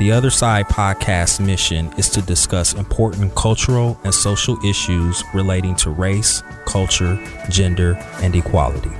The Other Side podcast mission is to discuss important cultural and social issues relating to race, culture, gender, and equality.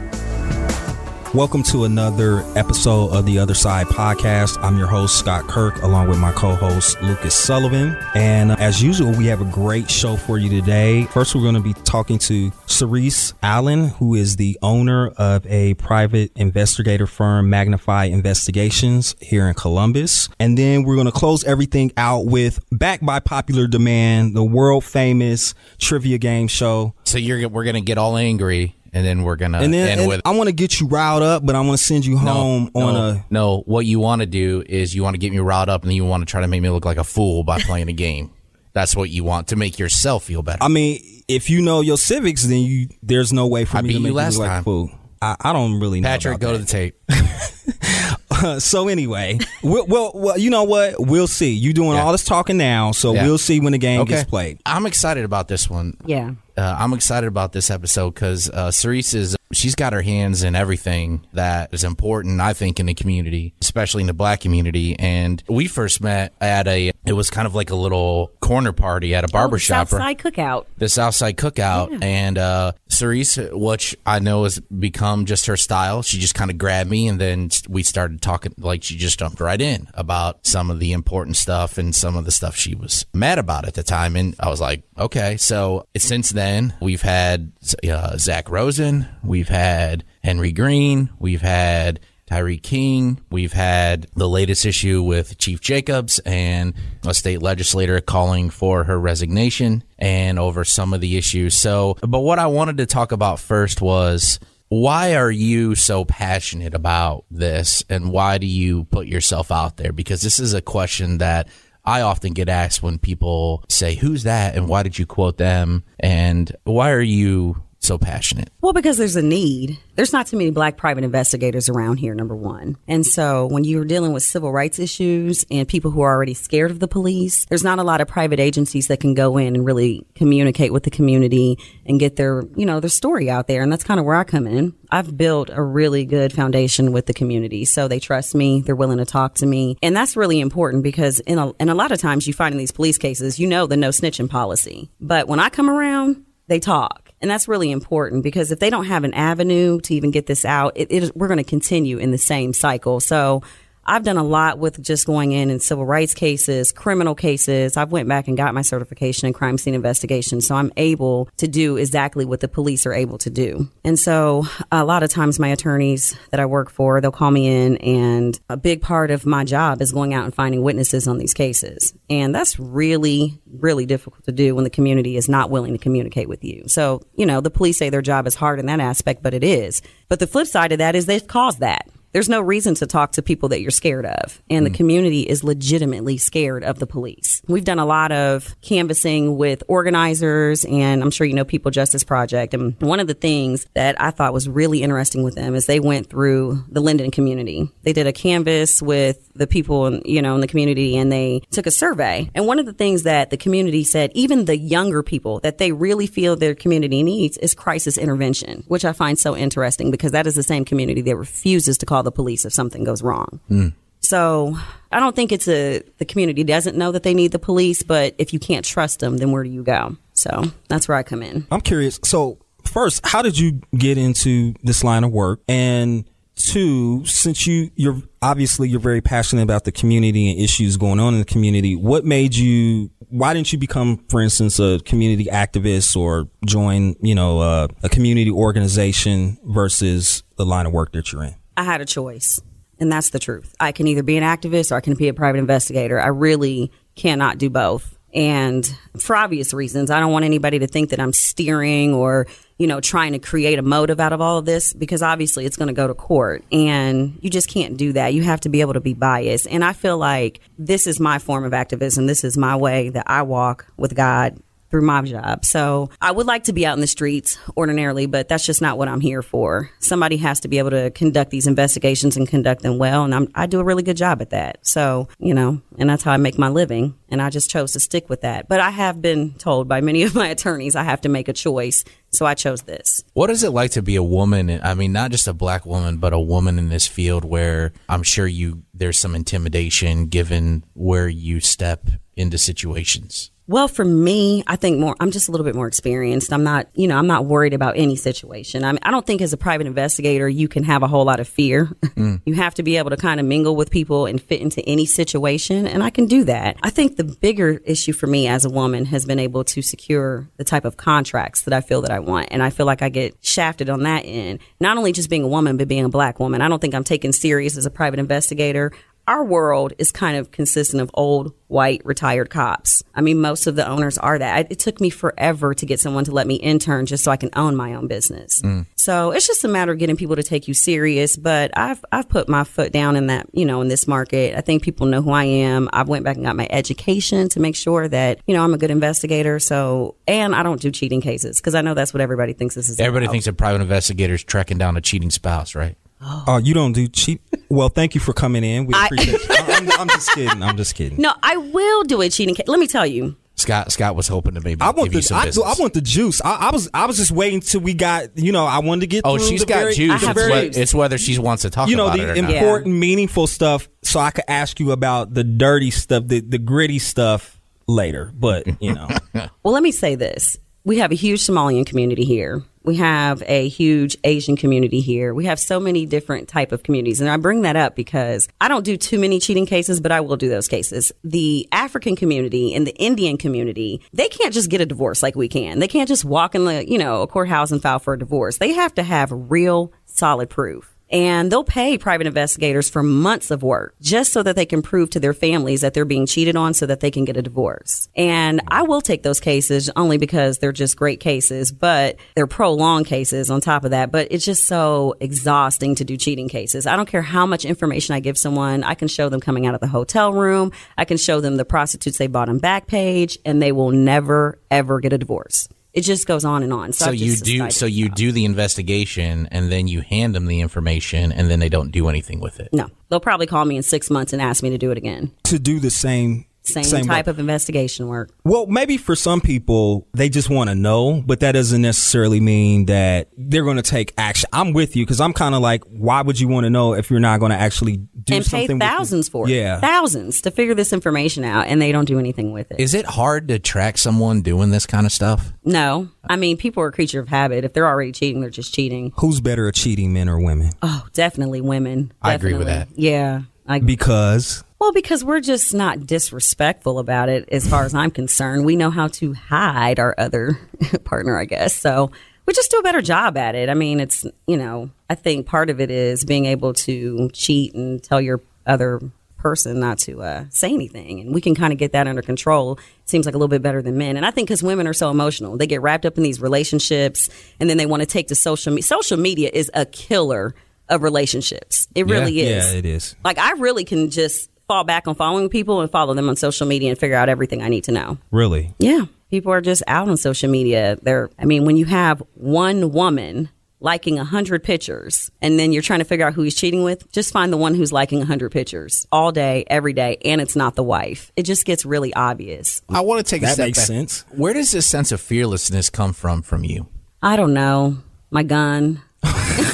Welcome to another episode of the Other Side podcast. I'm your host, Scott Kirk, along with my co host, Lucas Sullivan. And uh, as usual, we have a great show for you today. First, we're going to be talking to Cerise Allen, who is the owner of a private investigator firm, Magnify Investigations, here in Columbus. And then we're going to close everything out with, back by popular demand, the world famous trivia game show. So you're we're gonna get all angry and then we're gonna And then end and with I want to get you riled up, but I want to send you home no, on no, a. no. What you want to do is you want to get me riled up, and then you want to try to make me look like a fool by playing a game. That's what you want to make yourself feel better. I mean, if you know your civics, then you there's no way for I me beat to you make you last look like a fool. I, I don't really know. Patrick, about go to the tape. so anyway, we'll, well, well, you know what? We'll see. You doing Yeah. all this talking now, so Yeah. we'll see when the game Okay. gets played. I'm excited about this one. Yeah. Uh, I'm excited about this episode because uh, Cerise is she's got her hands in everything that is important, I think, in the community, especially in the black community. And we first met at a it was kind of like a little corner party at a barbershop. or- Southside cookout. the Southside Cookout, and uh, Cerise, which I know has become just her style. She just kind of grabbed me, and then we started talking. Like she just jumped right in about some of the important stuff and some of the stuff she was mad about at the time. And I was like, okay. So since then, we've had uh, Zach Rosen, we've had Henry Green, we've had. Tyre King. We've had the latest issue with Chief Jacobs and a state legislator calling for her resignation and over some of the issues. So, but what I wanted to talk about first was why are you so passionate about this and why do you put yourself out there? Because this is a question that I often get asked when people say, Who's that? and why did you quote them? And why are you so passionate? Well, because there's a need. There's not too many black private investigators around here, number one. And so when you're dealing with civil rights issues and people who are already scared of the police, there's not a lot of private agencies that can go in and really communicate with the community and get their, you know, their story out there. And that's kind of where I come in. I've built a really good foundation with the community. So they trust me. They're willing to talk to me. And that's really important because in a, and a lot of times you find in these police cases, you know, the no snitching policy. But when I come around, they talk. And that's really important because if they don't have an avenue to even get this out, it, we're going to continue in the same cycle. So I've done a lot with just going in in civil rights cases, criminal cases. I've went back and got my certification in crime scene investigation. So I'm able to do exactly what the police are able to do. And so a lot of times my attorneys that I work for, they'll call me in and a big part of my job is going out and finding witnesses on these cases. And that's really, really difficult to do when the community is not willing to communicate with you. So, you know, the police say their job is hard in that aspect, but it is. But the flip side of that is they've caused that. There's no reason to talk to people that you're scared of. And the mm. community is legitimately scared of the police. We've done a lot of canvassing with organizers, and I'm sure you know People Justice Project. And one of the things that I thought was really interesting with them is they went through the Linden community. They did a canvas with the people, in, you know, in the community, and they took a survey. And one of the things that the community said, even the younger people, that they really feel their community needs is crisis intervention, which I find so interesting because that is the same community that refuses to call the police if something goes wrong. Hmm. So I don't think it's a the community doesn't know that they need the police, but if you can't trust them, then where do you go? So that's where I come in. I'm curious. So first, how did you get into this line of work? And two, since you you're obviously you're very passionate about the community and issues going on in the community, what made you? Why didn't you become, for instance, a community activist or join, you know, uh, a community organization versus the line of work that you're in? I had a choice, and that's the truth. I can either be an activist or I can be a private investigator. I really cannot do both. And for obvious reasons, I don't want anybody to think that I'm steering or, you know, trying to create a motive out of all of this because obviously it's going to go to court and you just can't do that. You have to be able to be biased. And I feel like this is my form of activism. This is my way that I walk with God through my job. So I would like to be out in the streets ordinarily, but that's just not what I'm here for. Somebody has to be able to conduct these investigations and conduct them well, and I'm, I do a really good job at that. So you know, and that's how I make my living, and I just chose to stick with that. But I have been told by many of my attorneys I have to make a choice, so I chose this. What is it like to be a woman? I mean, not just a black woman, but a woman in this field where I'm sure you there's some intimidation given where you step into situations. Well, for me, I think more, I'm just a little bit more experienced. I'm not, you know, I'm not worried about any situation. I mean, I don't think as a private investigator, you can have a whole lot of fear. Mm. you have to be able to kind of mingle with people and fit into any situation. And I can do that. I think the bigger issue for me as a woman has been able to secure the type of contracts that I feel that I want. And I feel like I get shafted on that end. Not only just being a woman, but being a black woman. I don't think I'm taken serious as a private investigator our world is kind of consistent of old white retired cops. I mean, most of the owners are that. It took me forever to get someone to let me intern just so I can own my own business. Mm. So it's just a matter of getting people to take you serious. But I've I've put my foot down in that you know in this market. I think people know who I am. I went back and got my education to make sure that you know I'm a good investigator. So and I don't do cheating cases because I know that's what everybody thinks this is. Everybody about. thinks a private investigator is tracking down a cheating spouse, right? Oh, uh, you don't do cheat. Well, thank you for coming in. We appreciate. I, I'm, I'm, just kidding. I'm just kidding. No, I will do a cheating case. Let me tell you. Scott Scott was hoping to maybe I want give the I, I, want the juice. I, I, was I was just waiting till we got you know I wanted to get. Oh, she's got very, juice. It's, very, it's, whether she wants to talk. You know the important, meaningful stuff. So I could ask you about the dirty stuff, the the gritty stuff later. But you know. well, let me say this: we have a huge Somalian community here. We have a huge Asian community here. We have so many different type of communities. And I bring that up because I don't do too many cheating cases, but I will do those cases. The African community and the Indian community, they can't just get a divorce like we can. They can't just walk in the, you know, a courthouse and file for a divorce. They have to have real solid proof and they'll pay private investigators for months of work just so that they can prove to their families that they're being cheated on so that they can get a divorce. And I will take those cases only because they're just great cases, but they're prolonged cases on top of that. But it's just so exhausting to do cheating cases. I don't care how much information I give someone. I can show them coming out of the hotel room. I can show them the prostitutes they bought on Backpage and they will never ever get a divorce it just goes on and on. So, so you do so you do the investigation and then you hand them the information and then they don't do anything with it. No, they'll probably call me in six months and ask me to do it again. To do the same same, same type work. of investigation work. Well, maybe for some people, they just want to know, but that doesn't necessarily mean that they're going to take action. I'm with you because I'm kind of like, why would you want to know if you're not going to actually do and something? And pay thousands for it. Yeah. Thousands to figure this information out, and they don't do anything with it. Is it hard to track someone doing this kind of stuff? No. I mean, people are a creature of habit. If they're already cheating, they're just cheating. Who's better at cheating, men or women? Oh, definitely women. Definitely. I agree with that. Yeah. I, because well, because we're just not disrespectful about it as far as I'm concerned. We know how to hide our other partner, I guess. So we just do a better job at it. I mean, it's, you know, I think part of it is being able to cheat and tell your other person not to uh, say anything. And we can kind of get that under control. It seems like a little bit better than men. And I think because women are so emotional, they get wrapped up in these relationships and then they want to take to social media. Social media is a killer of relationships. It yeah, really is. Yeah, it is. Like I really can just fall back on following people and follow them on social media and figure out everything I need to know. Really? Yeah. People are just out on social media. They're, I mean, when you have one woman liking 100 pictures and then you're trying to figure out who he's cheating with, just find the one who's liking 100 pictures all day, every day, and it's not the wife. It just gets really obvious. I want to take that a step makes back. sense. Where does this sense of fearlessness come from from you? I don't know. My gun.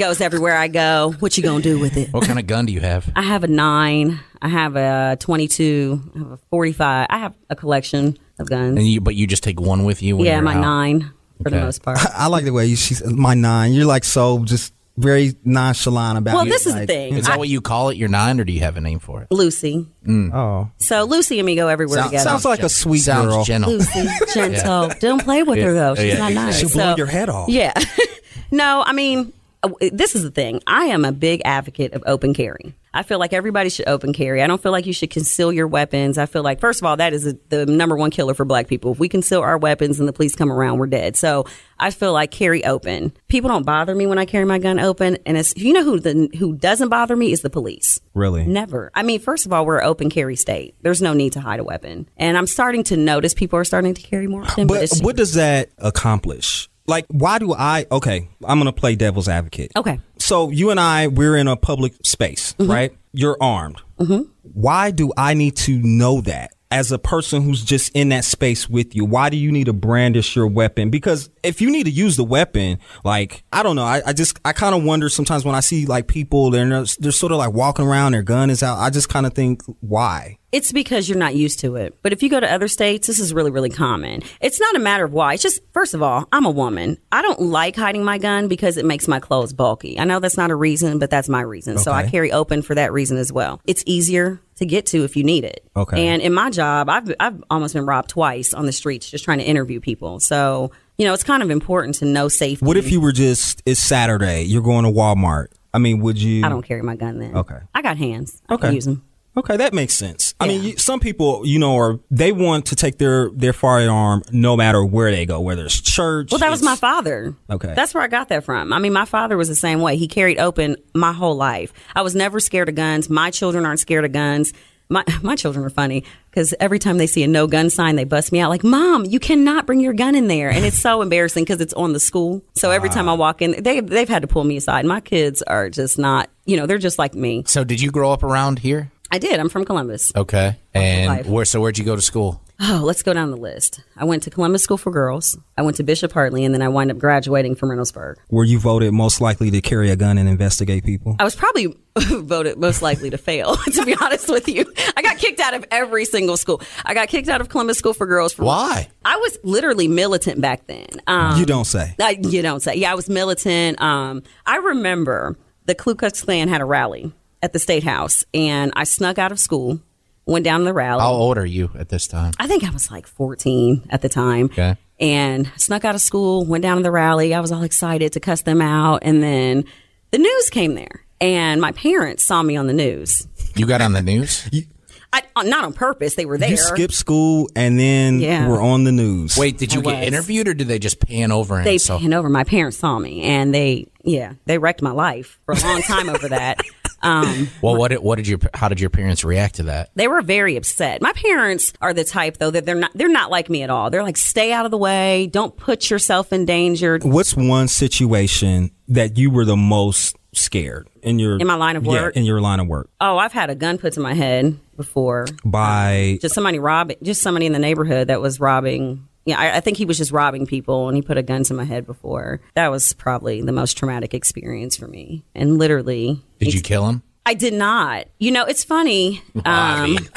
goes everywhere I go. What you gonna do with it? What kind of gun do you have? I have a nine. I have a twenty-two. I have a forty-five. I have a collection of guns. And you, but you just take one with you. When yeah, you're my out? nine for Okay. the most part. I, I like the way you, she's my nine. You're like so just very nonchalant about Well, it. this is the thing. Is that what you call it? Your nine, or do you have a name for it? Lucy. Mm. Oh, So Lucy and me go everywhere Sound- together. sounds like a sweet Sounds girl. gentle. Lucy, gentle. Don't play with her though. She's Yeah, not nice. She'll blow your head off. Yeah. no, I mean, Oh, eh, this is the thing. I am a big advocate of open carry. I feel like everybody should open carry. I don't feel like you should conceal your weapons. I feel like, first of all, that is a, the number one killer for black people. If we conceal our weapons and the police come around, we're dead. So I feel like carry open. People don't bother me when I carry my gun open. And it's, you know who the, who doesn't bother me is the police. Really? Never. I mean, first of all, we're an open carry state. There's no need to hide a weapon. And I'm starting to notice people are starting to carry more. But, But what does that accomplish? Like, why do I? Okay, I'm gonna play devil's advocate. Okay. So you and I, we're in a public space, right? You're armed. Mm-hmm. Why do I need to know that? As a person who's just in that space with you, why do you need to brandish your weapon? Because if you need to use the weapon, like I don't know, I, I just I kind of wonder sometimes when I see like people they're they're sort of like walking around, their gun is out. I just kind of think why. It's because you're not used to it. But if you go to other states, this is really, really common. It's not a matter of why. It's just, first of all, I'm a woman. I don't like hiding my gun because it makes my clothes bulky. I know that's not a reason, but that's my reason. So I carry open for that reason as well. It's easier to get to if you need it. Okay. And in my job, I've, I've almost been robbed twice on the streets just trying to interview people. So, you know, it's kind of important to know safety. What if you were just it's Saturday, you're going to Walmart? I mean, would you? I don't carry my gun then. Okay. I got hands. I Okay. can use them. Okay, that makes sense. I mean, you, some people, you know, are they want to take their their firearm no matter where they go, whether it's church. Well, that was my father. Okay. That's where I got that from. I mean, my father was the same way. He carried open my whole life. I was never scared of guns. My children aren't scared of guns. My, my children are funny because every time they see a no gun sign, they bust me out like, Mom, you cannot bring your gun in there. And it's so embarrassing because it's on the school. So every time I ah. walk in, they, they've had to pull me aside. My kids are just not, you know, they're just like me. So did you grow up around here? I did. I'm from Columbus. Okay. And where? So where'd you go to school? Oh, let's go down the list. I went to Columbus School for Girls. I went to Bishop Hartley, and then I wind up graduating from Reynoldsburg. Were you voted most likely to carry a gun and investigate people? I was probably voted most likely to fail, to be honest with you. I got kicked out of every single school. I got kicked out of Columbus School for Girls. For, Why? I was literally militant back then. Um, you don't say. I, you don't say. Yeah, I was militant. Um, I remember the Ku Klux Klan had a rally at the State House, and I snuck out of school, went down to the rally. How old are you at this time? I think I was like 14 at the time. Okay. And snuck out of school, went down to the rally. I was all excited to cuss them out. And then the news came there. And my parents saw me on the news. You got on the news? I, uh, not on purpose, they were there. You skipped school and then Yeah. were on the news. Wait, did you I get was. interviewed or did they just pan over and they so? pan over. My parents saw me and they, yeah, they wrecked my life for a long time over that. Um, Well, what did, what did your how did your parents react to that? they were very upset. My parents are the type though that they're not they're not like me at all. They're like stay out of the way, don't put yourself in danger. What's one situation that you were the most scared in your In my line of work? Yeah, in your line of work Oh, I've had a gun put to my head before. by Just somebody robbing, just somebody in the neighborhood that was robbing. Yeah, I, I think he was just robbing people, and he put a gun to my head before. That was probably the most traumatic experience for me. And literally, Did you kill him? I did not. You know, it's funny. I Um, mean,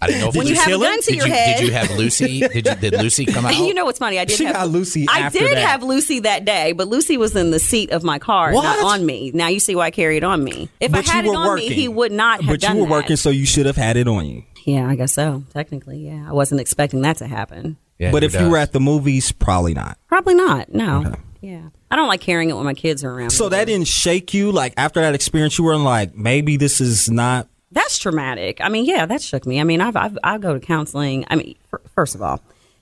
I didn't know if when it you was- have a gun to did your you, head, Did you have Lucy? Did you, did Lucy come out? you know what's funny? I did. She have, got Lucy I after did that. have Lucy that day, but Lucy was in the seat of my car, not on me. Now you see why I carried it on me. If but I had you it on working me, he would not have But done you were that. working, so you should have had it on you. Yeah, I guess so. Technically, yeah, I wasn't expecting that to happen. Yeah, but who if you were at the movies, probably not. Probably not. No. Yeah. I don't like hearing it when my kids are around. So that didn't shake you. Like after that experience, you weren't like, maybe this is not. that's traumatic. I mean, yeah, that shook me. I mean, I've, I've I go to counseling. I mean, first of all,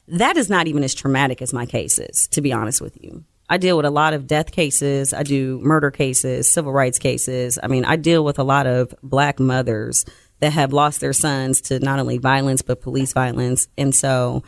that is not even as traumatic as my cases. To be honest with you, I deal with a lot of death cases. I do murder cases, civil rights cases. I mean, I deal with a lot of black mothers that have lost their sons to not only violence but police violence, and so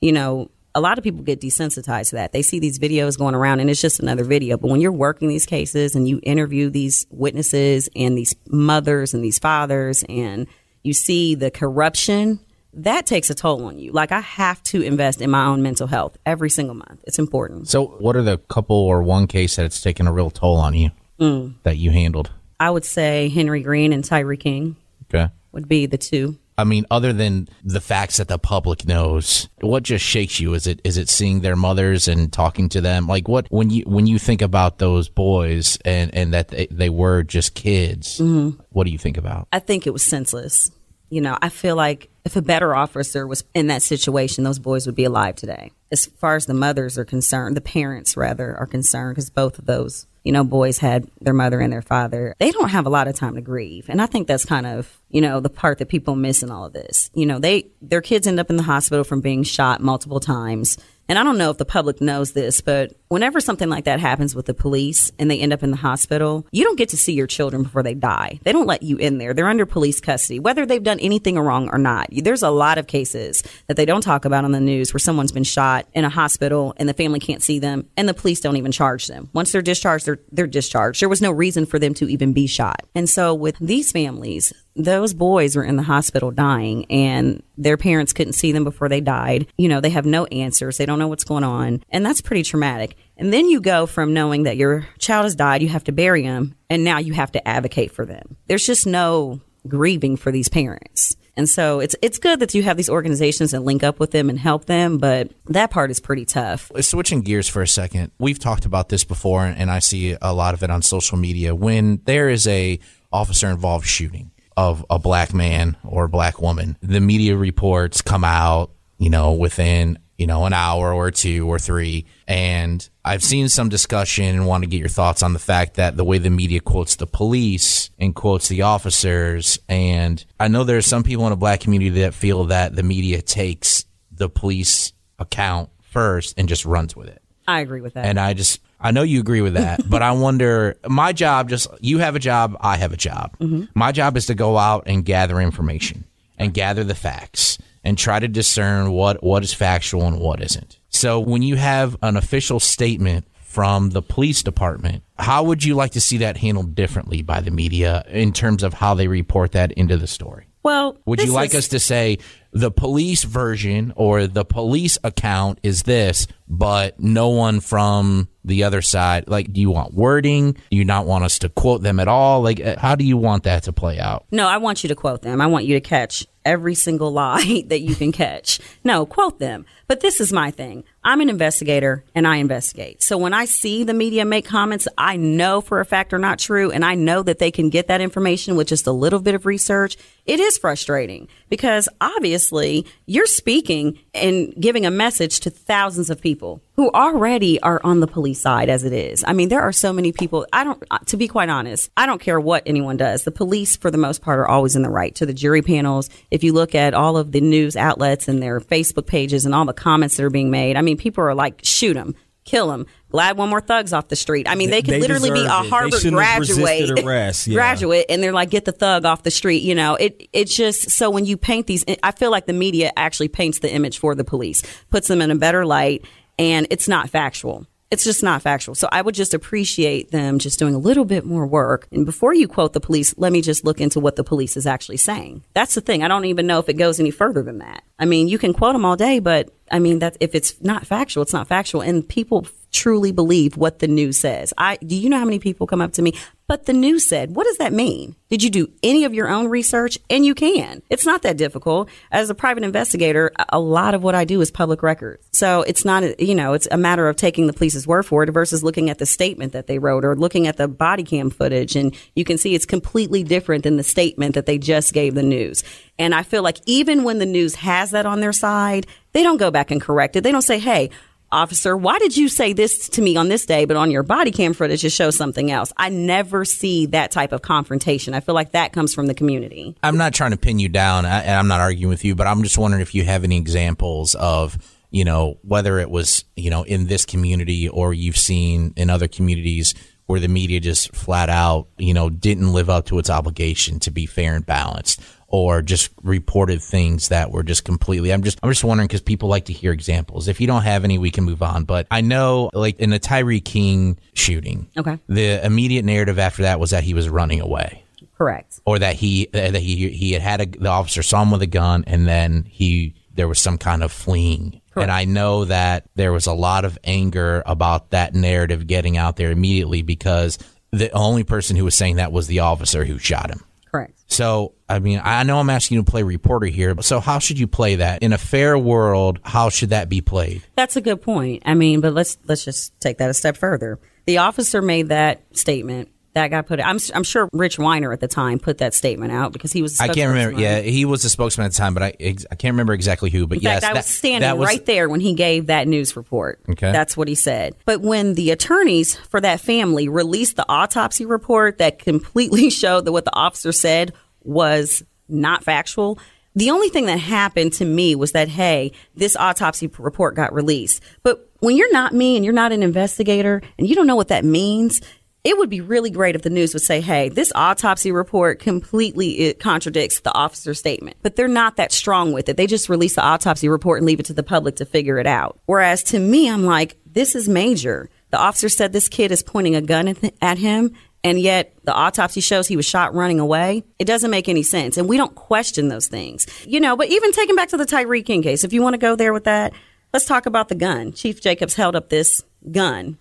you know, a lot of people get desensitized to that. They see these videos going around and it's just another video. But when you're working these cases and you interview these witnesses and these mothers and these fathers and you see the corruption, that takes a toll on you. Like I have to invest in my own mental health every single month. It's important. So, what are the couple or one case that it's taken a real toll on you Mm. that you handled? I would say Henry Green and Tyre King Okay. would be the two. I mean, other than the facts that the public knows, what just shakes you? Is it is it seeing their mothers and talking to them? Like what when you when you think about those boys and and that they, they were just kids, Mm-hmm. what do you think about? I think it was senseless. You know, I feel like if a better officer was in that situation, those boys would be alive today. As far as the mothers are concerned, the parents rather are concerned, because both of those you know, boys had their mother and their father. They don't have a lot of time to grieve. And I think that's kind of, you know, the part that people miss in all of this. You know, they, their kids end up in the hospital from being shot multiple times. And I don't know if the public knows this, but whenever something like that happens with the police and they end up in the hospital, you don't get to see your children before they die. They don't let you in there. They're under police custody, whether they've done anything wrong or not. There's a lot of cases that they don't talk about on the news where someone's been shot in a hospital and the family can't see them and the police don't even charge them. Once they're discharged, they're, they're discharged. There was no reason for them to even be shot. And so with these families, those boys were in the hospital dying and their parents couldn't see them before they died. You know, they have no answers. They don't know what's going on. And that's pretty traumatic. And then you go from knowing that your child has died, you have to bury them, and now you have to advocate for them. There's just no grieving for these parents. And so it's it's good that you have these organizations and link up with them and help them, but that part is pretty tough. Uh, switching gears for a second, we've talked about this before, and I see a lot of it on social media. When there is a officer involved shooting, of a black man or a black woman. The media reports come out, you know, within, you know, an hour or two or three. And I've seen some discussion and want to get your thoughts on the fact that the way the media quotes the police and quotes the officers. And I know there are some people in the black community that feel that the media takes the police account first and just runs with it. I agree with that. And I just, I know you agree with that, but I wonder my job just you have a job, I have a job. Mm-hmm. My job is to go out and gather information and gather the facts and try to discern what what is factual and what isn't. So when you have an official statement from the police department, how would you like to see that handled differently by the media in terms of how they report that into the story? Well, would you like is- us to say the police version or the police account is this, but no one from the other side? Like, do you want wording? Do you not want us to quote them at all? Like, uh, how do you want that to play out? No, I want you to quote them. I want you to catch every single lie that you can catch. No, quote them. But this is my thing. I'm an investigator and I investigate. So when I see the media make comments I know for a fact are not true and I know that they can get that information with just a little bit of research, it is frustrating because obviously you're speaking and giving a message to thousands of people who already are on the police side as it is. I mean, there are so many people. I don't, uh, to be quite honest, I don't care what anyone does. The police, for the most part, are always in the right to the jury panels. If you look at all of the news outlets and their Facebook pages and all the comments that are being made, I mean, people are like, shoot them, kill them. Glad one more thugs off the street. I mean, they could They literally be a Harvard graduate, arrest, yeah. graduate, and they're like, get the thug off the street. You know, it it's just so when you paint these, I feel like the media actually paints the image for the police, puts them in a better light, and it's not factual. It's just not factual. So I would just appreciate them just doing a little bit more work. And before you quote the police, let me just look into what the police is actually saying. That's the thing. I don't even know if it goes any further than that. I mean, you can quote them all day, but I mean, that if it's not factual, it's not factual. And people truly believe what the news says. I do you know how many people come up to me? But the news said, what does that mean? Did you do any of your own research? And you can. It's not that difficult. As a private investigator, a- lot of what I do is public records. So it's not, you know, it's a matter of taking the police's word for it versus looking at the statement that they wrote or looking at the body cam footage. And you can see it's completely different than the statement that they just gave the news. And I feel like even when the news has that on their side, they don't go back and correct it. They don't say, hey, officer, why did you say this to me on this day, but on your body cam footage it shows something else? I never see that type of confrontation. I feel like that comes from the community. I'm not trying to pin you down, and I'm not arguing with you, but I'm just wondering if you have any examples of, you know, whether it was, you know, in this community or you've seen in other communities where the media just flat out, you know, didn't live up to its obligation to be fair and balanced or just reported things that were just completely I'm just I'm just wondering because people like to hear examples. If you don't have any, we can move on. But I know like in the Tyre King shooting, Okay. the immediate narrative after that was that he was running away Correct. or that he uh, that he he had had a, the officer saw him with a gun and then he there was some kind of fleeing. Correct. And I know that there was a lot of anger about that narrative getting out there immediately because the only person who was saying that was the officer who shot him. Correct. So, I mean, I know I'm asking you to play reporter here, but so how should you play that in a fair world? How should that be played? That's a good point. I mean, but let's let's just take that a step further. The officer made that statement that guy put. It. I'm I'm sure Rich Weiner at the time put that statement out because he was. I can't remember. Yeah, he was the spokesman at the time, but I ex- I can't remember exactly who. But In yes, fact, I that- was standing that was- right there when he gave that news report. Okay. That's what he said. But when the attorneys for that family released the autopsy report that completely showed that what the officer said was not factual, the only thing that happened to me was that, hey, this autopsy report got released. But when you're not me and you're not an investigator and you don't know what that means, it would be really great if the news would say, hey, this autopsy report completely contradicts the officer's statement. But they're not that strong with it. They just release the autopsy report and leave it to the public to figure it out. Whereas to me, I'm like, this is major. The officer said this kid is pointing a gun at, him. And yet the autopsy shows he was shot running away. It doesn't make any sense. And we don't question those things, you know, but even taking back to the Tyre King case, if you want to go there with that, let's talk about the gun. Chief Jacobs held up this gun.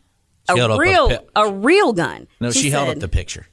She a a real, pi- a real gun. No, she, held up the picture.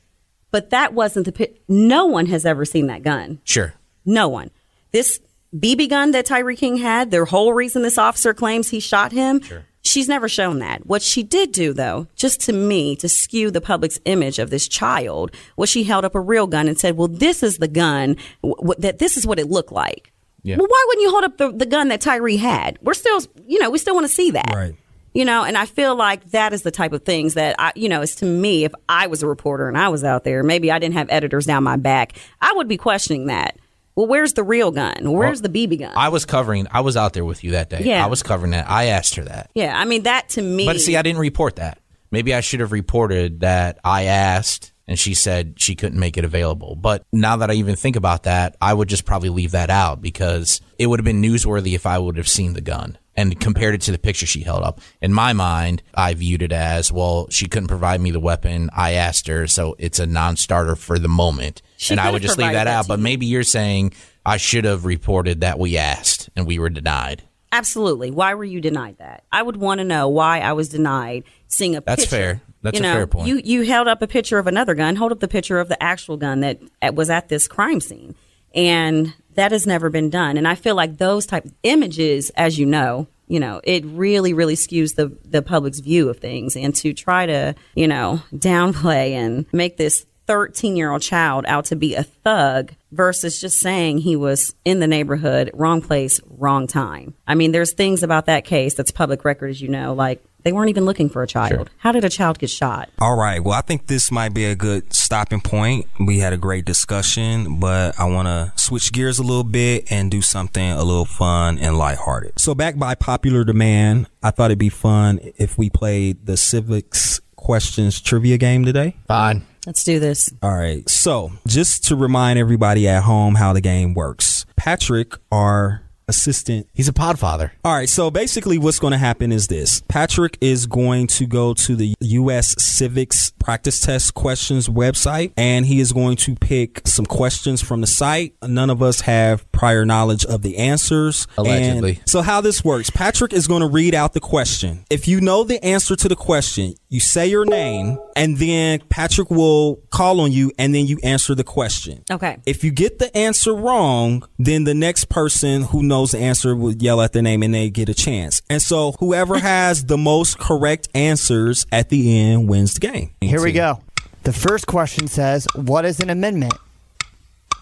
but that wasn't the pi- no one has ever seen that gun Sure. no one this bb gun that tyre king had the whole reason this officer claims he shot him sure. she's never shown that what she did do though just to me to skew the public's image of this child was she held up a real gun and said well this is the gun w- w- that this is what it looked like Yeah. well why wouldn't you hold up the, the gun that tyre had we're still you know we still want to see that Right. You know, and I feel like that is the type of things that I, you know, is to me, if I was a reporter and I was out there, maybe I didn't have editors down my back, I would be questioning that. Well, where's the real gun? Where's the BB gun? I was covering. I was out there with you that day. Yeah. I was covering that. I asked her that. yeah, I mean, that to me. But see, I didn't report that. Maybe I should have reported that I asked and she said she couldn't make it available. But now that I even think about that, I would just probably leave that out because it would have been newsworthy if I would have seen the gun and compared it to the picture she held up. In my mind, I viewed it as, well, she couldn't provide me the weapon. I asked her, so it's a non-starter for the moment. She and I would just leave that that out. But maybe you're saying I should have reported that we asked and we were denied. Absolutely. Why were you denied that? I would want to know why I was denied seeing a That's picture. fair. That's you a know, fair point. You you held up a picture of another gun. Hold up the picture of the actual gun that was at this crime scene, and that has never been done. And I feel like those type of images, as you know, you know, it really really skews the the public's view of things, and to try to you know downplay and make this 13 year old child out to be a thug versus just saying he was in the neighborhood, wrong place, wrong time. I mean, there's things about that case that's public record, as you know, like they weren't even looking for a child. How did a child get shot? All right. Well, I think this might be a good stopping point. We had a great discussion, but I want to switch gears a little bit and do something a little fun and lighthearted. So, back by popular demand, I thought it'd be fun if we played the civics questions trivia game today. Fine. Let's do this. All right. So, just to remind everybody at home how the game works, Patrick, our assistant, He's a podfather. all right, so basically what's going to happen is this. Patrick is going to go to the US Civics practice test questions website and he is going to pick some questions from the site. None of us have prior knowledge of the answers. Allegedly. And so how this works, Patrick is going to read out the question. If you know the answer to the question, you say your name and then Patrick will call on you and then you answer the question. Okay. If you get the answer wrong, then the next person who knows the answer will yell at their name and they get a chance. And so whoever has the most correct answers at the end wins the game. Here we go. The first question says, What is an amendment?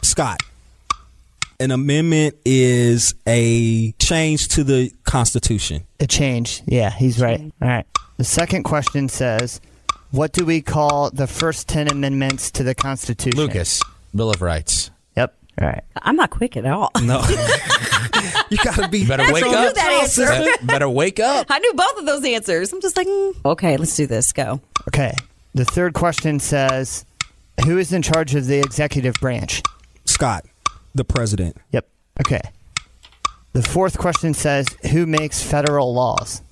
Scott. An amendment is a change to the Constitution. A change. Yeah, he's right. All right. The second question says, What do we call the first 10 amendments to the Constitution? Lucas, Bill of Rights. Yep. All right. I'm not quick at all. No. you gotta be Better wake up. that answer. Be- Better wake up. I knew both of those answers. I'm just like, mm. okay, let's do this. Go. Okay. The third question says, Who is in charge of the executive branch? Scott, the president. Yep. Okay. The fourth question says, Who makes federal laws?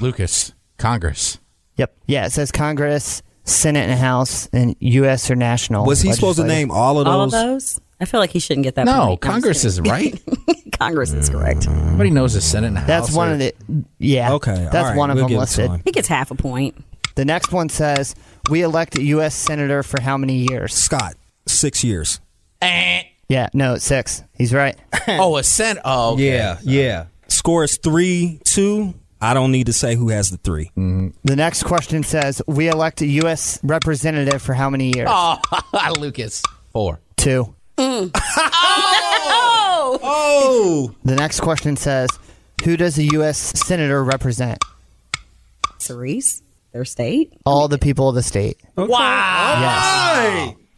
Lucas, Congress. Yep. Yeah, it says Congress, Senate and House, and U.S. or national. Was he supposed to name all of those? All of those? I feel like he shouldn't get that. No, Congress is right. Congress is correct. Everybody knows the Senate and House. That's one are- of the. Yeah. Okay, That's all right, one of we'll them give it to listed. him. He gets half a point. The next one says, We elect a U.S. Senator for how many years? Scott, six years. Eh. Yeah, no, six. He's right. Oh, a Senate. Oh, okay. Yeah, yeah. Score is three two. I don't need to say who has the three. Mm-hmm. The next question says, "We elect a U.S. representative for how many years?" Oh, Lucas. Four. Two. Mm. Oh, oh! The next question says, "Who does a U.S. senator represent?" Cerise, their state. All the people of the state. Wow. Yes.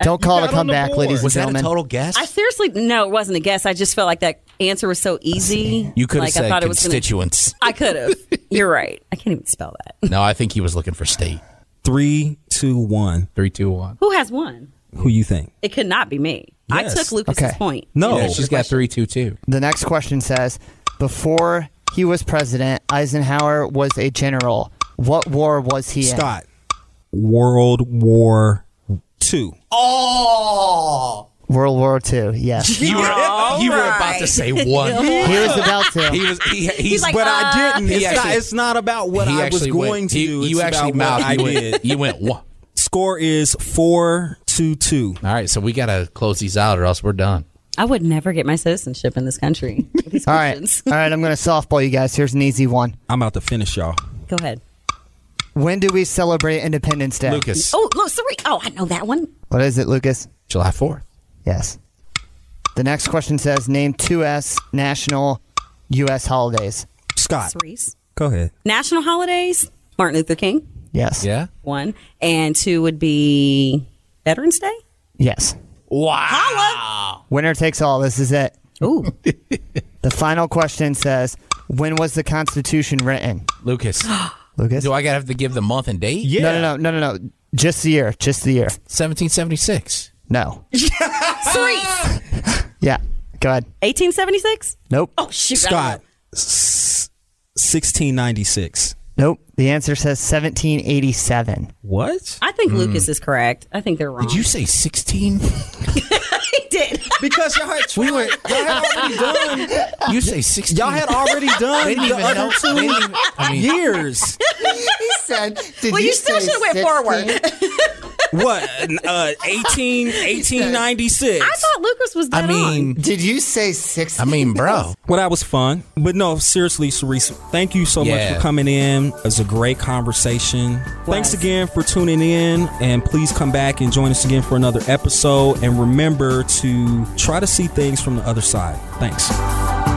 Don't call got to come back, board. ladies and Was that a gentlemen. total guess? I seriously no, it wasn't a guess. I just felt like that answer was so easy. you could have like, said I thought it was gonna, constituents. I could have. You're right. I can't even spell that. no, I think he was looking for state. three, two, one. Three, two, one. Who has one? Who you think? It could not be me. I took Lucas's Okay. point. No, Yeah, she's got three, two, two. The next question says, "Before he was president, Eisenhower was a general. What war was he in?" Scott. World War Two. Oh, World War II. Yes. you were you were right. about to say one. he was about to. he was. He, he's, like, But I uh, didn't. He It's, not, actually- it's not about what he I was actually going went, to he- do. You It's actually about what mouthed. I You did. went. You went one. Score is four to two. All right, so we gotta close these out, or else we're done. I would never get my citizenship in this country. with these All right. questions. All right. I'm going to softball you guys. Here's an easy one. I'm about to finish y'all. Go ahead. When do we celebrate Independence Day? Lucas, Oh, look, sorry. Oh, I know that one. What is it, Lucas? July fourth. Yes. The next question says, "Name two S national U.S. holidays." Scott, Cerise. go ahead. National holidays. Martin Luther King. Yes. Yeah. One and two would be Veterans Day. Yes. Wow. Winner takes all. This is it. Ooh, The final question says, "When was the Constitution written?" Lucas, Lucas. do I gotta have to give the month and date? Yeah. No, no, no, no, no, no. Just the year. Just the year. Seventeen seventy six. No. Cerise. Yeah. Go ahead. 1876. Nope. Oh shoot, Scott, s- 1696. Nope. The answer says 1787. What? I think hmm. Lucas is correct. I think they're wrong. Did you say sixteen? I did. Because y'all had, we were, y'all had already done. You say sixteen? Y'all had already done They didn't the even other know. two They didn't even, I mean, years. He said, did well, you, still should have went forward. What? Uh, 18, 1896. I thought Lucas was. I mean, on. Did you say 60? I mean, bro. Well, that was fun. But no, seriously, Cerise, thank you so much Yeah. for coming in. It was a great conversation. Thanks again for tuning in. And please come back and join us again for another episode. And remember to try to see things from the other side. Thanks.